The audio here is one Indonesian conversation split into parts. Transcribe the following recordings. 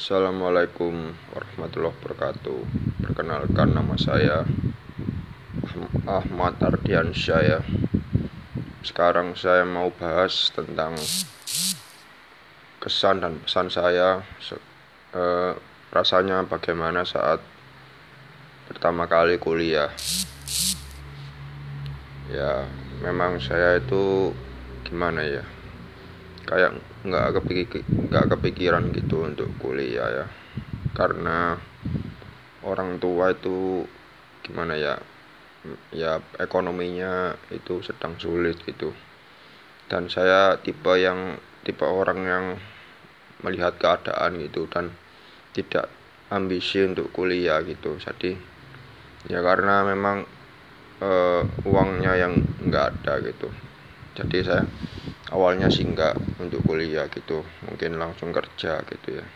Assalamualaikum warahmatullahi wabarakatuh. Perkenalkan nama saya Ahmad Ardiansyah ya. Sekarang saya mau bahas tentang kesan dan pesan saya eh, rasanya bagaimana saat pertama kali kuliah. Ya, memang saya itu gimana ya? Kayak nggak kepikir nggak kepikiran gitu untuk kuliah ya. Karena orang tua itu gimana ya ya ekonominya itu sedang sulit gitu. Dan saya tipe yang tipe orang yang melihat keadaan gitu dan tidak ambisi untuk kuliah gitu. Jadi ya karena memang uh, uangnya yang nggak ada gitu. Jadi saya awalnya sih nggak untuk kuliah gitu mungkin langsung kerja gitu ya.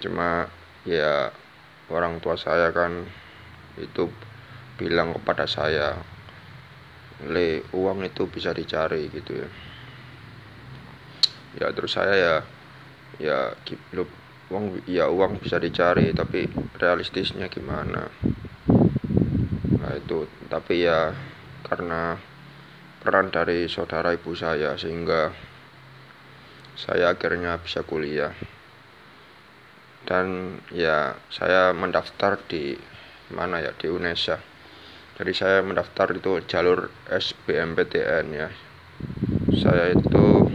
Cuma ya orang tua saya kan itu bilang kepada saya le uang itu bisa dicari gitu ya. Ya terus saya ya ya uang ya uang bisa dicari tapi realistisnya gimana? Nah itu tapi ya karena peran dari saudara ibu saya sehingga saya akhirnya bisa kuliah. Dan ya saya mendaftar di mana ya? Di UNESA. Jadi saya mendaftar itu jalur SBMPTN ya. Saya itu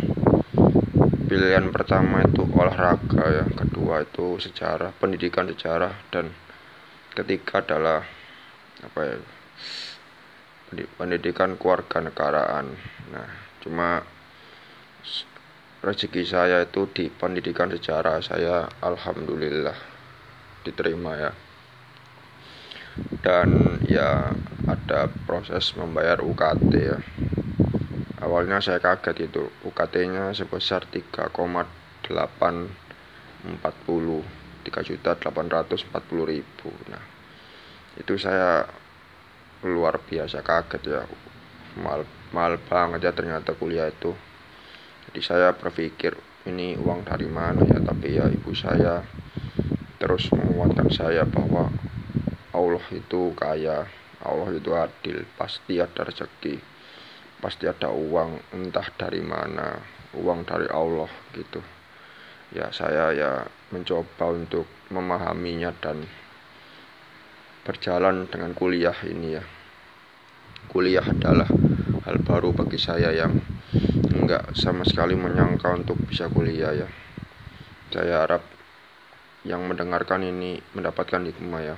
pilihan pertama itu olahraga ya. Kedua itu sejarah pendidikan sejarah dan ketiga adalah apa ya pendidikan keluarga negaraan. Nah cuma rezeki saya itu di pendidikan sejarah saya alhamdulillah diterima ya. Dan ya ada proses membayar UKT ya. Awalnya saya kaget itu UKT nya sebesar 3,840 3 juta 840 ribu. Nah itu saya luar biasa kaget ya. Mal mal banget ya ternyata kuliah itu. Jadi saya berpikir ini uang dari mana ya? Tapi ya ibu saya terus menguatkan saya bahwa Allah itu kaya Allah itu adil. Pasti ada rezeki pasti ada uang entah dari mana uang dari Allah gitu. Ya saya ya mencoba untuk memahaminya dan berjalan dengan kuliah ini ya. Kuliah adalah hal baru bagi saya yang enggak sama sekali menyangka untuk bisa kuliah ya. Saya harap yang mendengarkan ini mendapatkan hikmah ya.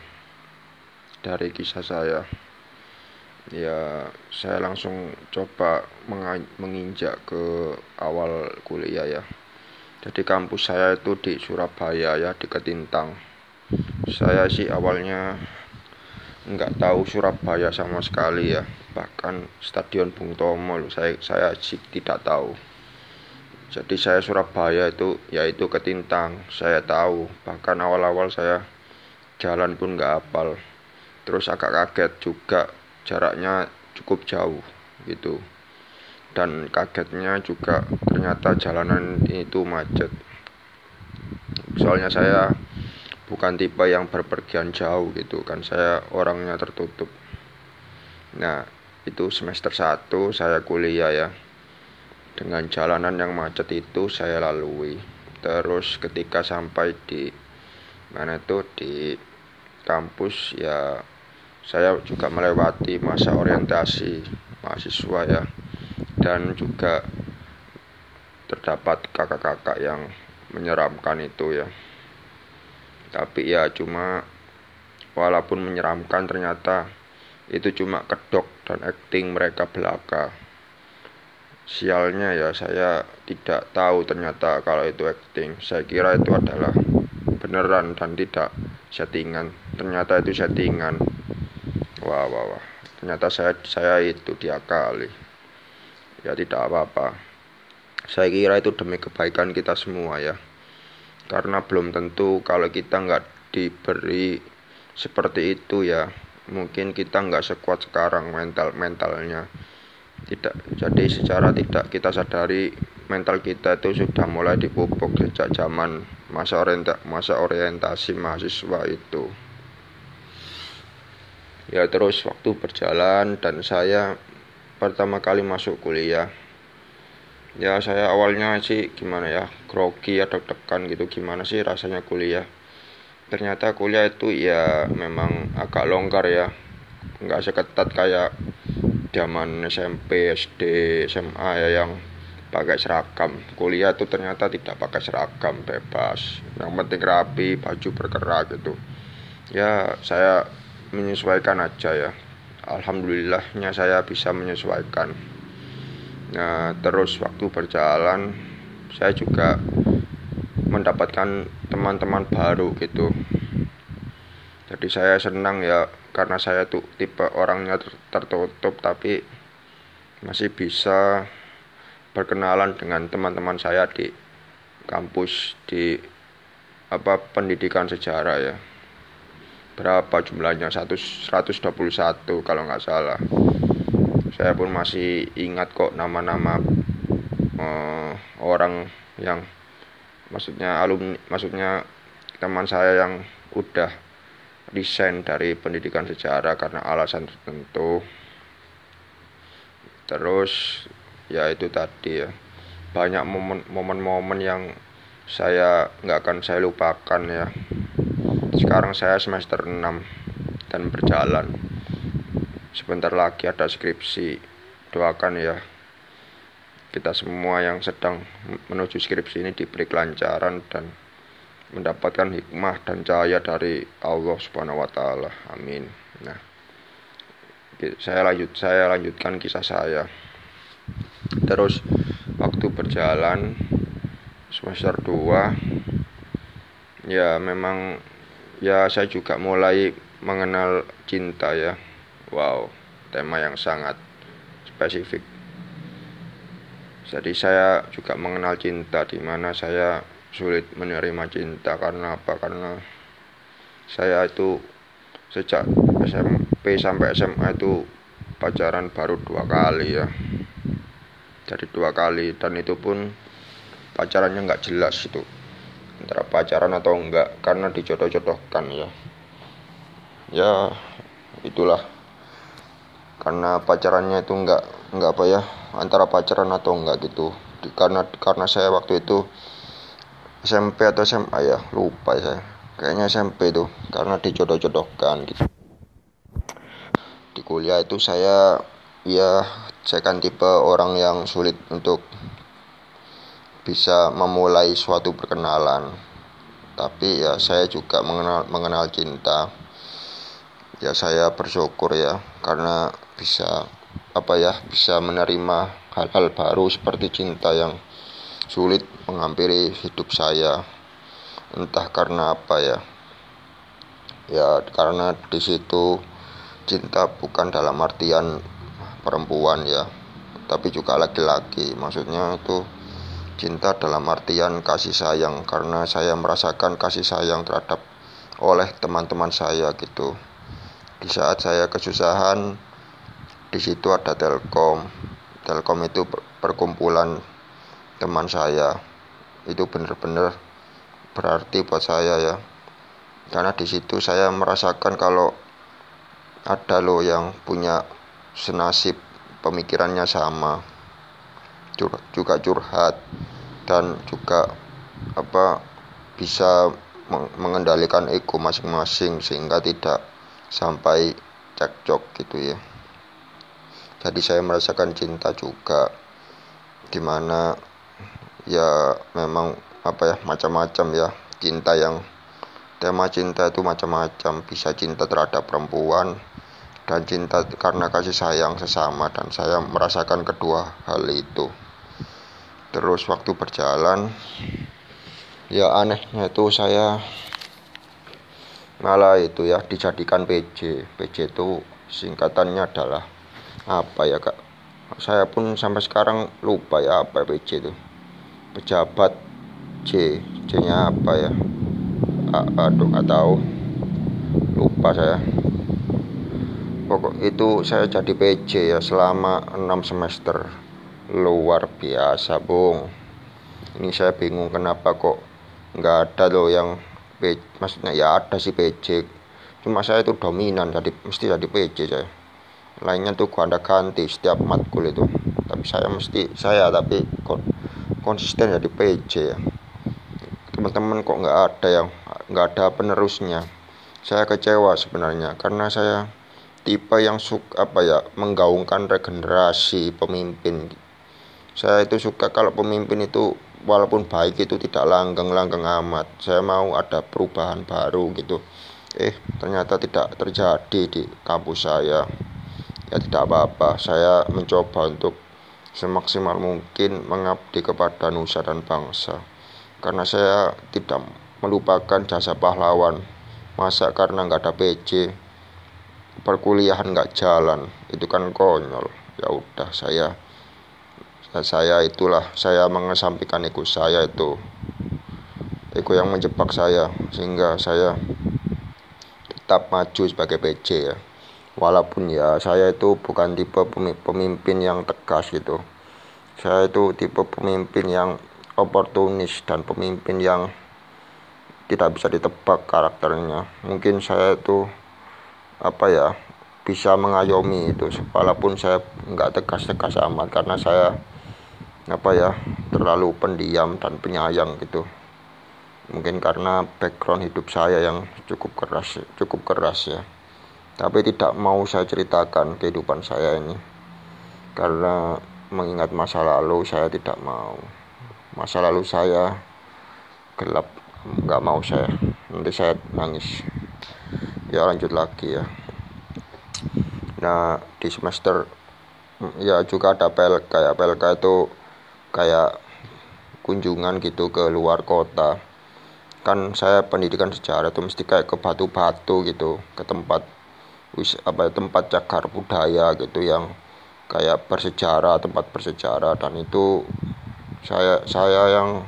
Dari kisah saya. Ya saya langsung coba menginjak ke awal kuliah ya. Jadi kampus saya itu di Surabaya ya di Ketintang. Saya sih awalnya nggak tahu Surabaya sama sekali ya. Bahkan Stadion Bung Tomo saya saya tidak tahu. Jadi saya Surabaya itu yaitu Ketintang saya tahu. Bahkan awal-awal saya jalan pun nggak hafal. Terus agak kaget juga jaraknya cukup jauh gitu. Dan kagetnya juga ternyata jalanan itu macet. Soalnya saya bukan tipe yang berpergian jauh gitu kan saya orangnya tertutup. Nah itu semester 1 saya kuliah ya. Dengan jalanan yang macet itu saya lalui. Terus ketika sampai di mana itu di kampus ya saya juga melewati masa orientasi mahasiswa ya. Dan juga terdapat kakak-kakak yang menyeramkan itu ya tapi ya cuma walaupun menyeramkan ternyata itu cuma kedok dan acting mereka belaka. Sialnya ya saya tidak tahu ternyata kalau itu acting. Saya kira itu adalah beneran dan tidak settingan. Ternyata itu settingan. Wah wah wah. Ternyata saya saya itu diakali ya tidak apa-apa. Saya kira itu demi kebaikan kita semua ya karena belum tentu kalau kita nggak diberi seperti itu ya mungkin kita nggak sekuat sekarang mental mentalnya. Tidak jadi secara tidak kita sadari mental kita itu sudah mulai dipupuk sejak zaman masa orienta masa orientasi mahasiswa itu. Ya terus waktu berjalan dan saya pertama kali masuk kuliah ya saya awalnya sih gimana ya grogi atau tekan gitu. Gimana sih rasanya kuliah? Ternyata kuliah itu ya memang agak longgar ya. Nggak seketat kayak zaman SMP SD SMA ya yang pakai seragam. Kuliah itu ternyata tidak pakai seragam bebas. Yang penting rapi baju bergerak gitu. Ya saya menyesuaikan aja ya. Alhamdulillahnya saya bisa menyesuaikan Nah, terus waktu berjalan saya juga mendapatkan teman-teman baru gitu. Jadi saya senang ya karena saya tuh tipe orangnya tertutup tapi masih bisa berkenalan dengan teman-teman saya di kampus di apa pendidikan sejarah ya. Berapa jumlahnya? 121 kalau nggak salah saya pun masih ingat kok nama-nama uh, orang yang maksudnya alumni maksudnya teman saya yang udah resign dari pendidikan sejarah karena alasan tertentu. Terus ya itu tadi ya. Banyak momen-momen yang saya nggak akan saya lupakan ya. Sekarang saya semester 6 dan berjalan sebentar lagi ada skripsi doakan ya kita semua yang sedang menuju skripsi ini diberi kelancaran dan mendapatkan hikmah dan cahaya dari Allah Subhanahu wa taala. Amin. Nah, saya lanjut saya lanjutkan kisah saya. Terus waktu berjalan semester 2 ya memang ya saya juga mulai mengenal cinta ya Wow, tema yang sangat spesifik. Jadi saya juga mengenal cinta di mana saya sulit menerima cinta karena apa? Karena saya itu sejak SMP sampai SMA itu pacaran baru dua kali ya. Jadi dua kali dan itu pun pacarannya nggak jelas itu antara pacaran atau enggak karena dijodoh-jodohkan ya. Ya itulah karena pacarannya itu enggak enggak apa ya antara pacaran atau enggak gitu. Karena karena saya waktu itu SMP atau SMA ya lupa saya. Kayaknya SMP itu karena dijodoh-jodohkan gitu. Di kuliah itu saya ya saya kan tipe orang yang sulit untuk bisa memulai suatu perkenalan. Tapi ya saya juga mengenal mengenal cinta. Ya saya bersyukur ya karena bisa apa ya bisa menerima hal-hal baru seperti cinta yang sulit menghampiri hidup saya. Entah karena apa ya. Ya karena di situ cinta bukan dalam artian perempuan ya tapi juga laki-laki. Maksudnya itu cinta dalam artian kasih sayang karena saya merasakan kasih sayang terhadap oleh teman-teman saya gitu. Di saat saya kesusahan di situ ada Telkom. Telkom itu perkumpulan teman saya. Itu benar-benar berarti buat saya ya. Karena di situ saya merasakan kalau ada loh yang punya senasib pemikirannya sama juga curhat dan juga apa bisa mengendalikan ego masing-masing sehingga tidak sampai cekcok gitu ya jadi saya merasakan cinta juga di mana ya memang apa ya macam-macam ya cinta yang tema cinta itu macam-macam bisa cinta terhadap perempuan dan cinta karena kasih sayang sesama dan saya merasakan kedua hal itu. Terus waktu berjalan ya anehnya itu saya malah itu ya dijadikan PJ PJ itu singkatannya adalah apa ya kak? Saya pun sampai sekarang lupa ya apa PJ itu. Pejabat J J nya apa ya? A, aduh nggak tahu. Lupa saya. Pokok itu saya jadi PJ ya selama 6 semester. Luar biasa bung. Ini saya bingung kenapa kok nggak ada loh yang P, maksudnya ya ada sih PJ cuma saya itu dominan jadi mesti jadi PJ saya lainnya tuh gua ada ganti setiap matkul itu. Tapi saya mesti saya tapi kok konsisten jadi PJ ya. Teman-teman kok nggak ada yang nggak ada penerusnya. Saya kecewa sebenarnya karena saya tipe yang suka apa ya menggaungkan regenerasi pemimpin. Saya itu suka kalau pemimpin itu walaupun baik itu tidak langgeng-langgeng amat. Saya mau ada perubahan baru gitu. Eh ternyata tidak terjadi di kampus saya ya tidak apa-apa. Saya mencoba untuk semaksimal mungkin mengabdi kepada nusa dan bangsa. Karena saya tidak melupakan jasa pahlawan. Masa karena nggak ada PC perkuliahan nggak jalan. Itu kan konyol. Ya udah saya saya itulah saya mengesampingkan ego saya itu. Ego yang menjebak saya sehingga saya tetap maju sebagai PC ya walaupun ya saya itu bukan tipe pemimpin yang tegas gitu. Saya itu tipe pemimpin yang oportunis dan pemimpin yang tidak bisa ditebak karakternya. Mungkin saya itu apa ya bisa mengayomi itu. Walaupun saya nggak tegas-tegas amat karena saya apa ya terlalu pendiam dan penyayang gitu. Mungkin karena background hidup saya yang cukup keras cukup keras ya tapi tidak mau saya ceritakan kehidupan saya ini. Karena mengingat masa lalu saya tidak mau. Masa lalu saya gelap nggak mau saya. Nanti saya nangis. Ya lanjut lagi ya. Nah di semester ya juga ada PLK ya PLK itu kayak kunjungan gitu ke luar kota. Kan saya pendidikan sejarah itu mesti kayak ke batu-batu gitu ke tempat wis apa ya, tempat cagar budaya gitu yang kayak bersejarah tempat bersejarah dan itu saya saya yang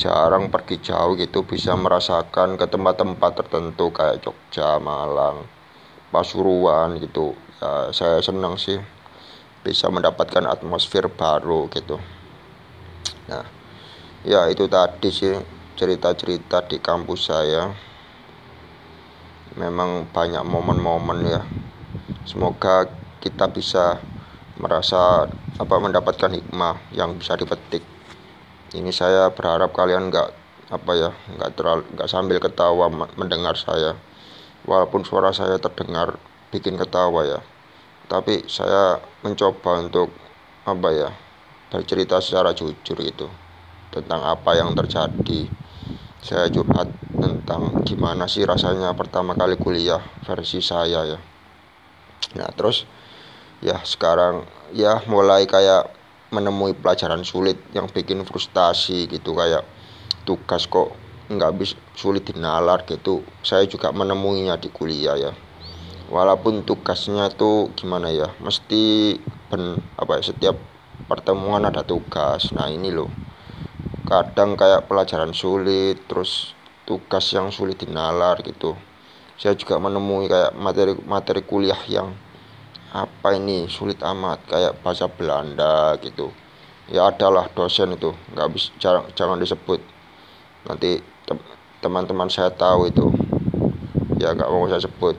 jarang pergi jauh gitu bisa merasakan ke tempat-tempat tertentu kayak Jogja, Malang, Pasuruan gitu. Ya, saya senang sih bisa mendapatkan atmosfer baru gitu. Nah, ya itu tadi sih cerita-cerita di kampus saya memang banyak momen-momen ya. Semoga kita bisa merasa apa mendapatkan hikmah yang bisa dipetik. Ini saya berharap kalian nggak apa ya nggak terlalu nggak sambil ketawa mendengar saya. Walaupun suara saya terdengar bikin ketawa ya. Tapi saya mencoba untuk apa ya bercerita secara jujur itu tentang apa yang terjadi. Saya curhat tentang gimana sih rasanya pertama kali kuliah versi saya ya. Nah terus ya sekarang ya mulai kayak menemui pelajaran sulit yang bikin frustasi gitu kayak tugas kok nggak bisa sulit dinalar gitu. Saya juga menemuinya di kuliah ya. Walaupun tugasnya tuh gimana ya mesti ben apa ya setiap pertemuan ada tugas. Nah ini loh. Kadang kayak pelajaran sulit terus tugas yang sulit dinalar gitu. Saya juga menemui kayak materi materi kuliah yang apa ini sulit amat kayak bahasa Belanda gitu. Ya adalah dosen itu nggak bisa jarang jangan disebut. Nanti teman-teman saya tahu itu ya nggak mau saya sebut.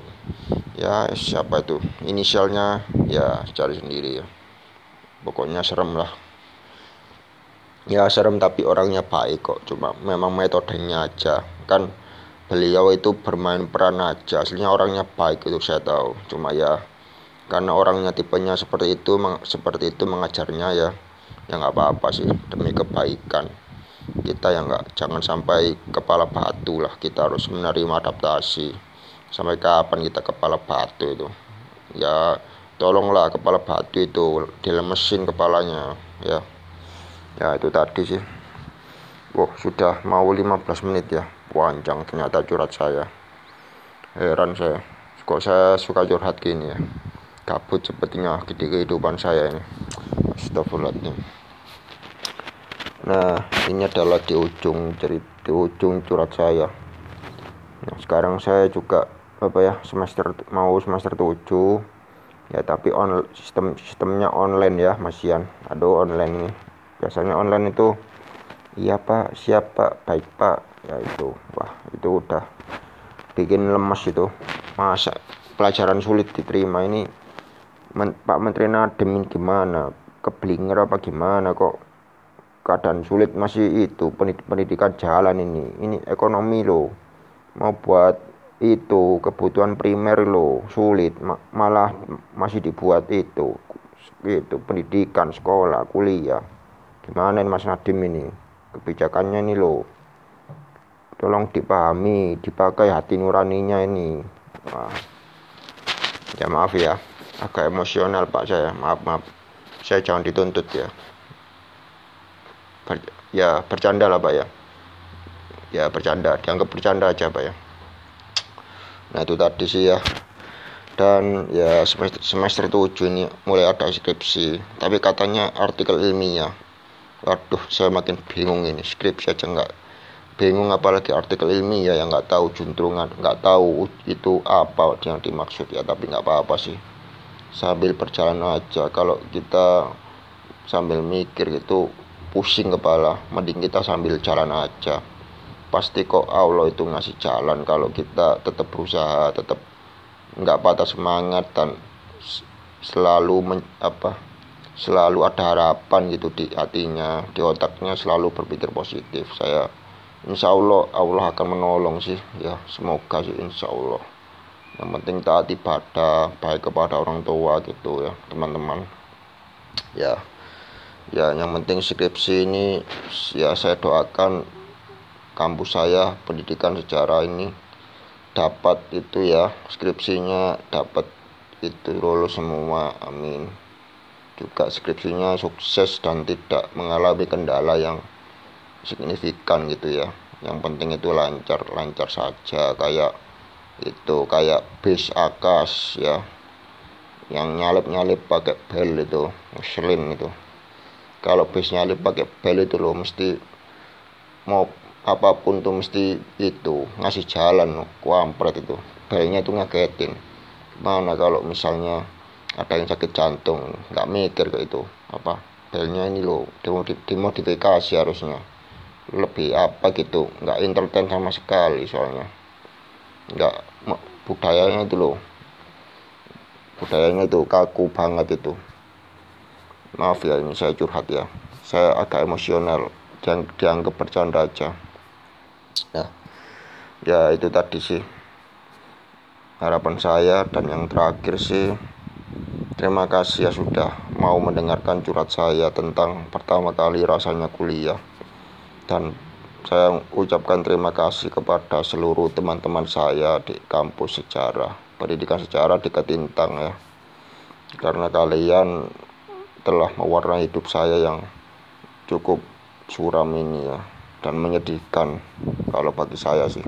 Ya siapa itu? Inisialnya ya cari sendiri ya. Pokoknya serem lah ya serem tapi orangnya baik kok. Cuma memang metodenya aja. Kan beliau itu bermain peran aja. Aslinya orangnya baik itu saya tahu. Cuma ya karena orangnya tipenya seperti itu seperti itu mengajarnya ya ya nggak apa-apa sih. Demi kebaikan kita yang nggak jangan sampai kepala batu lah. Kita harus menerima adaptasi. Sampai kapan kita kepala batu itu? Ya tolonglah kepala batu itu dilemesin kepalanya ya ya itu tadi sih. Wah sudah mau 15 menit ya. Panjang ternyata curhat saya. Heran saya. Kok saya suka curhat gini ya? Kabut sepertinya di kehidupan saya ini. Astagfirullahaladzim. Nah ini adalah di ujung cerita di ujung curhat saya. Nah, sekarang saya juga apa ya semester mau semester 7 ya tapi on sistem sistemnya online ya masian aduh online ini biasanya online itu iya pak siap pak baik pak. Ya itu wah itu udah bikin lemas itu. Masa pelajaran sulit diterima ini? Men, Pak Menteri Nadiem gimana? Keblinger apa gimana kok? Keadaan sulit masih itu pendidikan jalan ini. Ini ekonomi loh. Mau buat itu kebutuhan primer lo sulit. Malah masih dibuat itu. Itu pendidikan sekolah kuliah gimana Mas Nadim ini? Kebijakannya ini lo tolong dipahami dipakai hati nuraninya ini. Wah. ya maaf ya. Agak emosional Pak saya. Maaf maaf. Saya jangan dituntut ya. Ber, ya bercanda lah Pak ya. Ya bercanda. Dianggap bercanda aja Pak ya. Nah itu tadi sih ya. Dan ya semester, semester 7 ini mulai ada skripsi. Tapi katanya artikel ilmiah waduh saya makin bingung ini skripsi aja nggak bingung apalagi artikel ilmiah yang nggak tahu juntrungan nggak tahu itu apa yang dimaksud ya tapi nggak apa-apa sih. Sambil berjalan aja kalau kita sambil mikir gitu pusing kepala mending kita sambil jalan aja. Pasti kok Allah itu ngasih jalan kalau kita tetap berusaha tetap nggak patah semangat dan selalu men, apa selalu ada harapan gitu di hatinya di otaknya selalu berpikir positif. Saya insya Allah Allah akan menolong sih. Ya semoga sih insya Allah. Yang penting taat ibadah baik kepada orang tua gitu ya teman-teman. Ya ya yang penting skripsi ini ya saya doakan kampus saya pendidikan sejarah ini dapat itu ya skripsinya dapat itu lulus semua. Amin juga skripsinya sukses dan tidak mengalami kendala yang signifikan gitu ya. Yang penting itu lancar lancar saja kayak itu kayak bis akas ya. Yang nyalip nyalip pakai bel itu Michelin itu kalau bis nyalip pakai bel itu loh mesti mau apa pun tuh mesti itu ngasih jalan kuampret itu. Belnya itu ngagetin. Mana kalau misalnya ada yang sakit jantung nggak mikir ke itu. Apa? Belnya ini loh dimodifikasi harusnya. Lebih apa gitu nggak entertain sama sekali soalnya. Nggak budayanya itu loh. Budayanya itu kaku banget itu. Maaf ya ini saya curhat ya. Saya agak emosional jangan dianggap bercanda aja. Ya. Ya itu tadi sih. Harapan saya dan yang terakhir sih terima kasih ya sudah mau mendengarkan curhat saya tentang pertama kali rasanya kuliah. Dan saya ucapkan terima kasih kepada seluruh teman-teman saya di kampus sejarah pendidikan sejarah di Ketintang ya. Karena kalian telah mewarnai hidup saya yang cukup suram ini ya dan menyedihkan kalau bagi saya sih.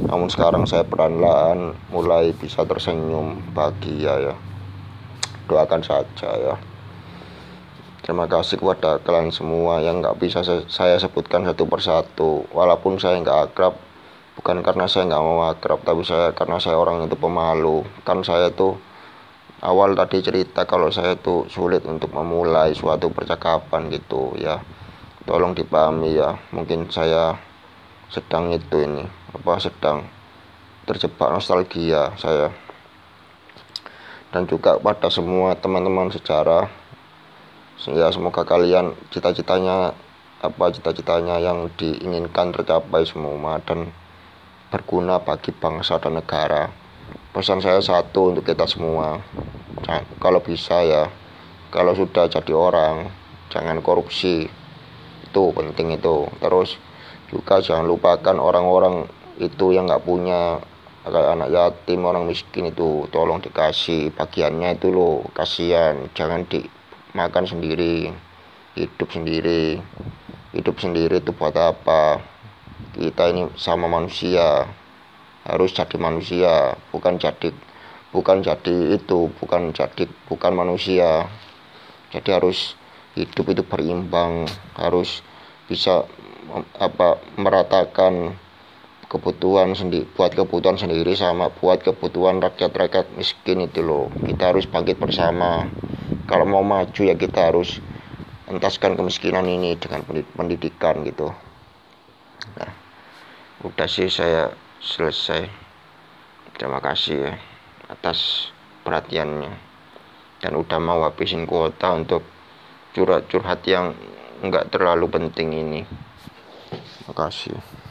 Namun sekarang saya perlahan mulai bisa tersenyum bahagia ya doakan saja ya. Terima kasih kepada kalian semua yang nggak bisa saya sebutkan satu persatu. Walaupun saya nggak akrab bukan karena saya nggak mau akrab tapi saya karena saya orang itu pemalu. Kan saya tuh awal tadi cerita kalau saya tuh sulit untuk memulai suatu percakapan gitu ya. Tolong dipahami ya. Mungkin saya sedang itu ini apa sedang terjebak nostalgia saya dan juga pada semua teman-teman sejarah ya semoga kalian cita-citanya apa cita-citanya yang diinginkan tercapai semua dan berguna bagi bangsa dan negara. Pesan saya satu untuk kita semua kalau bisa ya kalau sudah jadi orang jangan korupsi. Itu penting itu. Terus juga jangan lupakan orang-orang itu yang nggak punya kayak anak yatim orang miskin itu tolong dikasih bagiannya itu loh. Kasihan jangan dimakan sendiri hidup sendiri. Hidup sendiri itu buat apa? Kita ini sama manusia harus jadi manusia. Bukan jadi bukan jadi itu bukan jadi bukan manusia. Jadi harus hidup itu berimbang harus bisa apa meratakan kebutuhan sendiri buat kebutuhan sendiri sama buat kebutuhan rakyat-rakyat miskin itu loh. Kita harus bangkit bersama. Kalau mau maju ya kita harus entaskan kemiskinan ini dengan pendidikan gitu. Nah udah sih saya selesai. Terima kasih ya atas perhatiannya. Dan udah mau habisin kuota untuk curhat-curhat yang nggak terlalu penting ini. Terima kasih.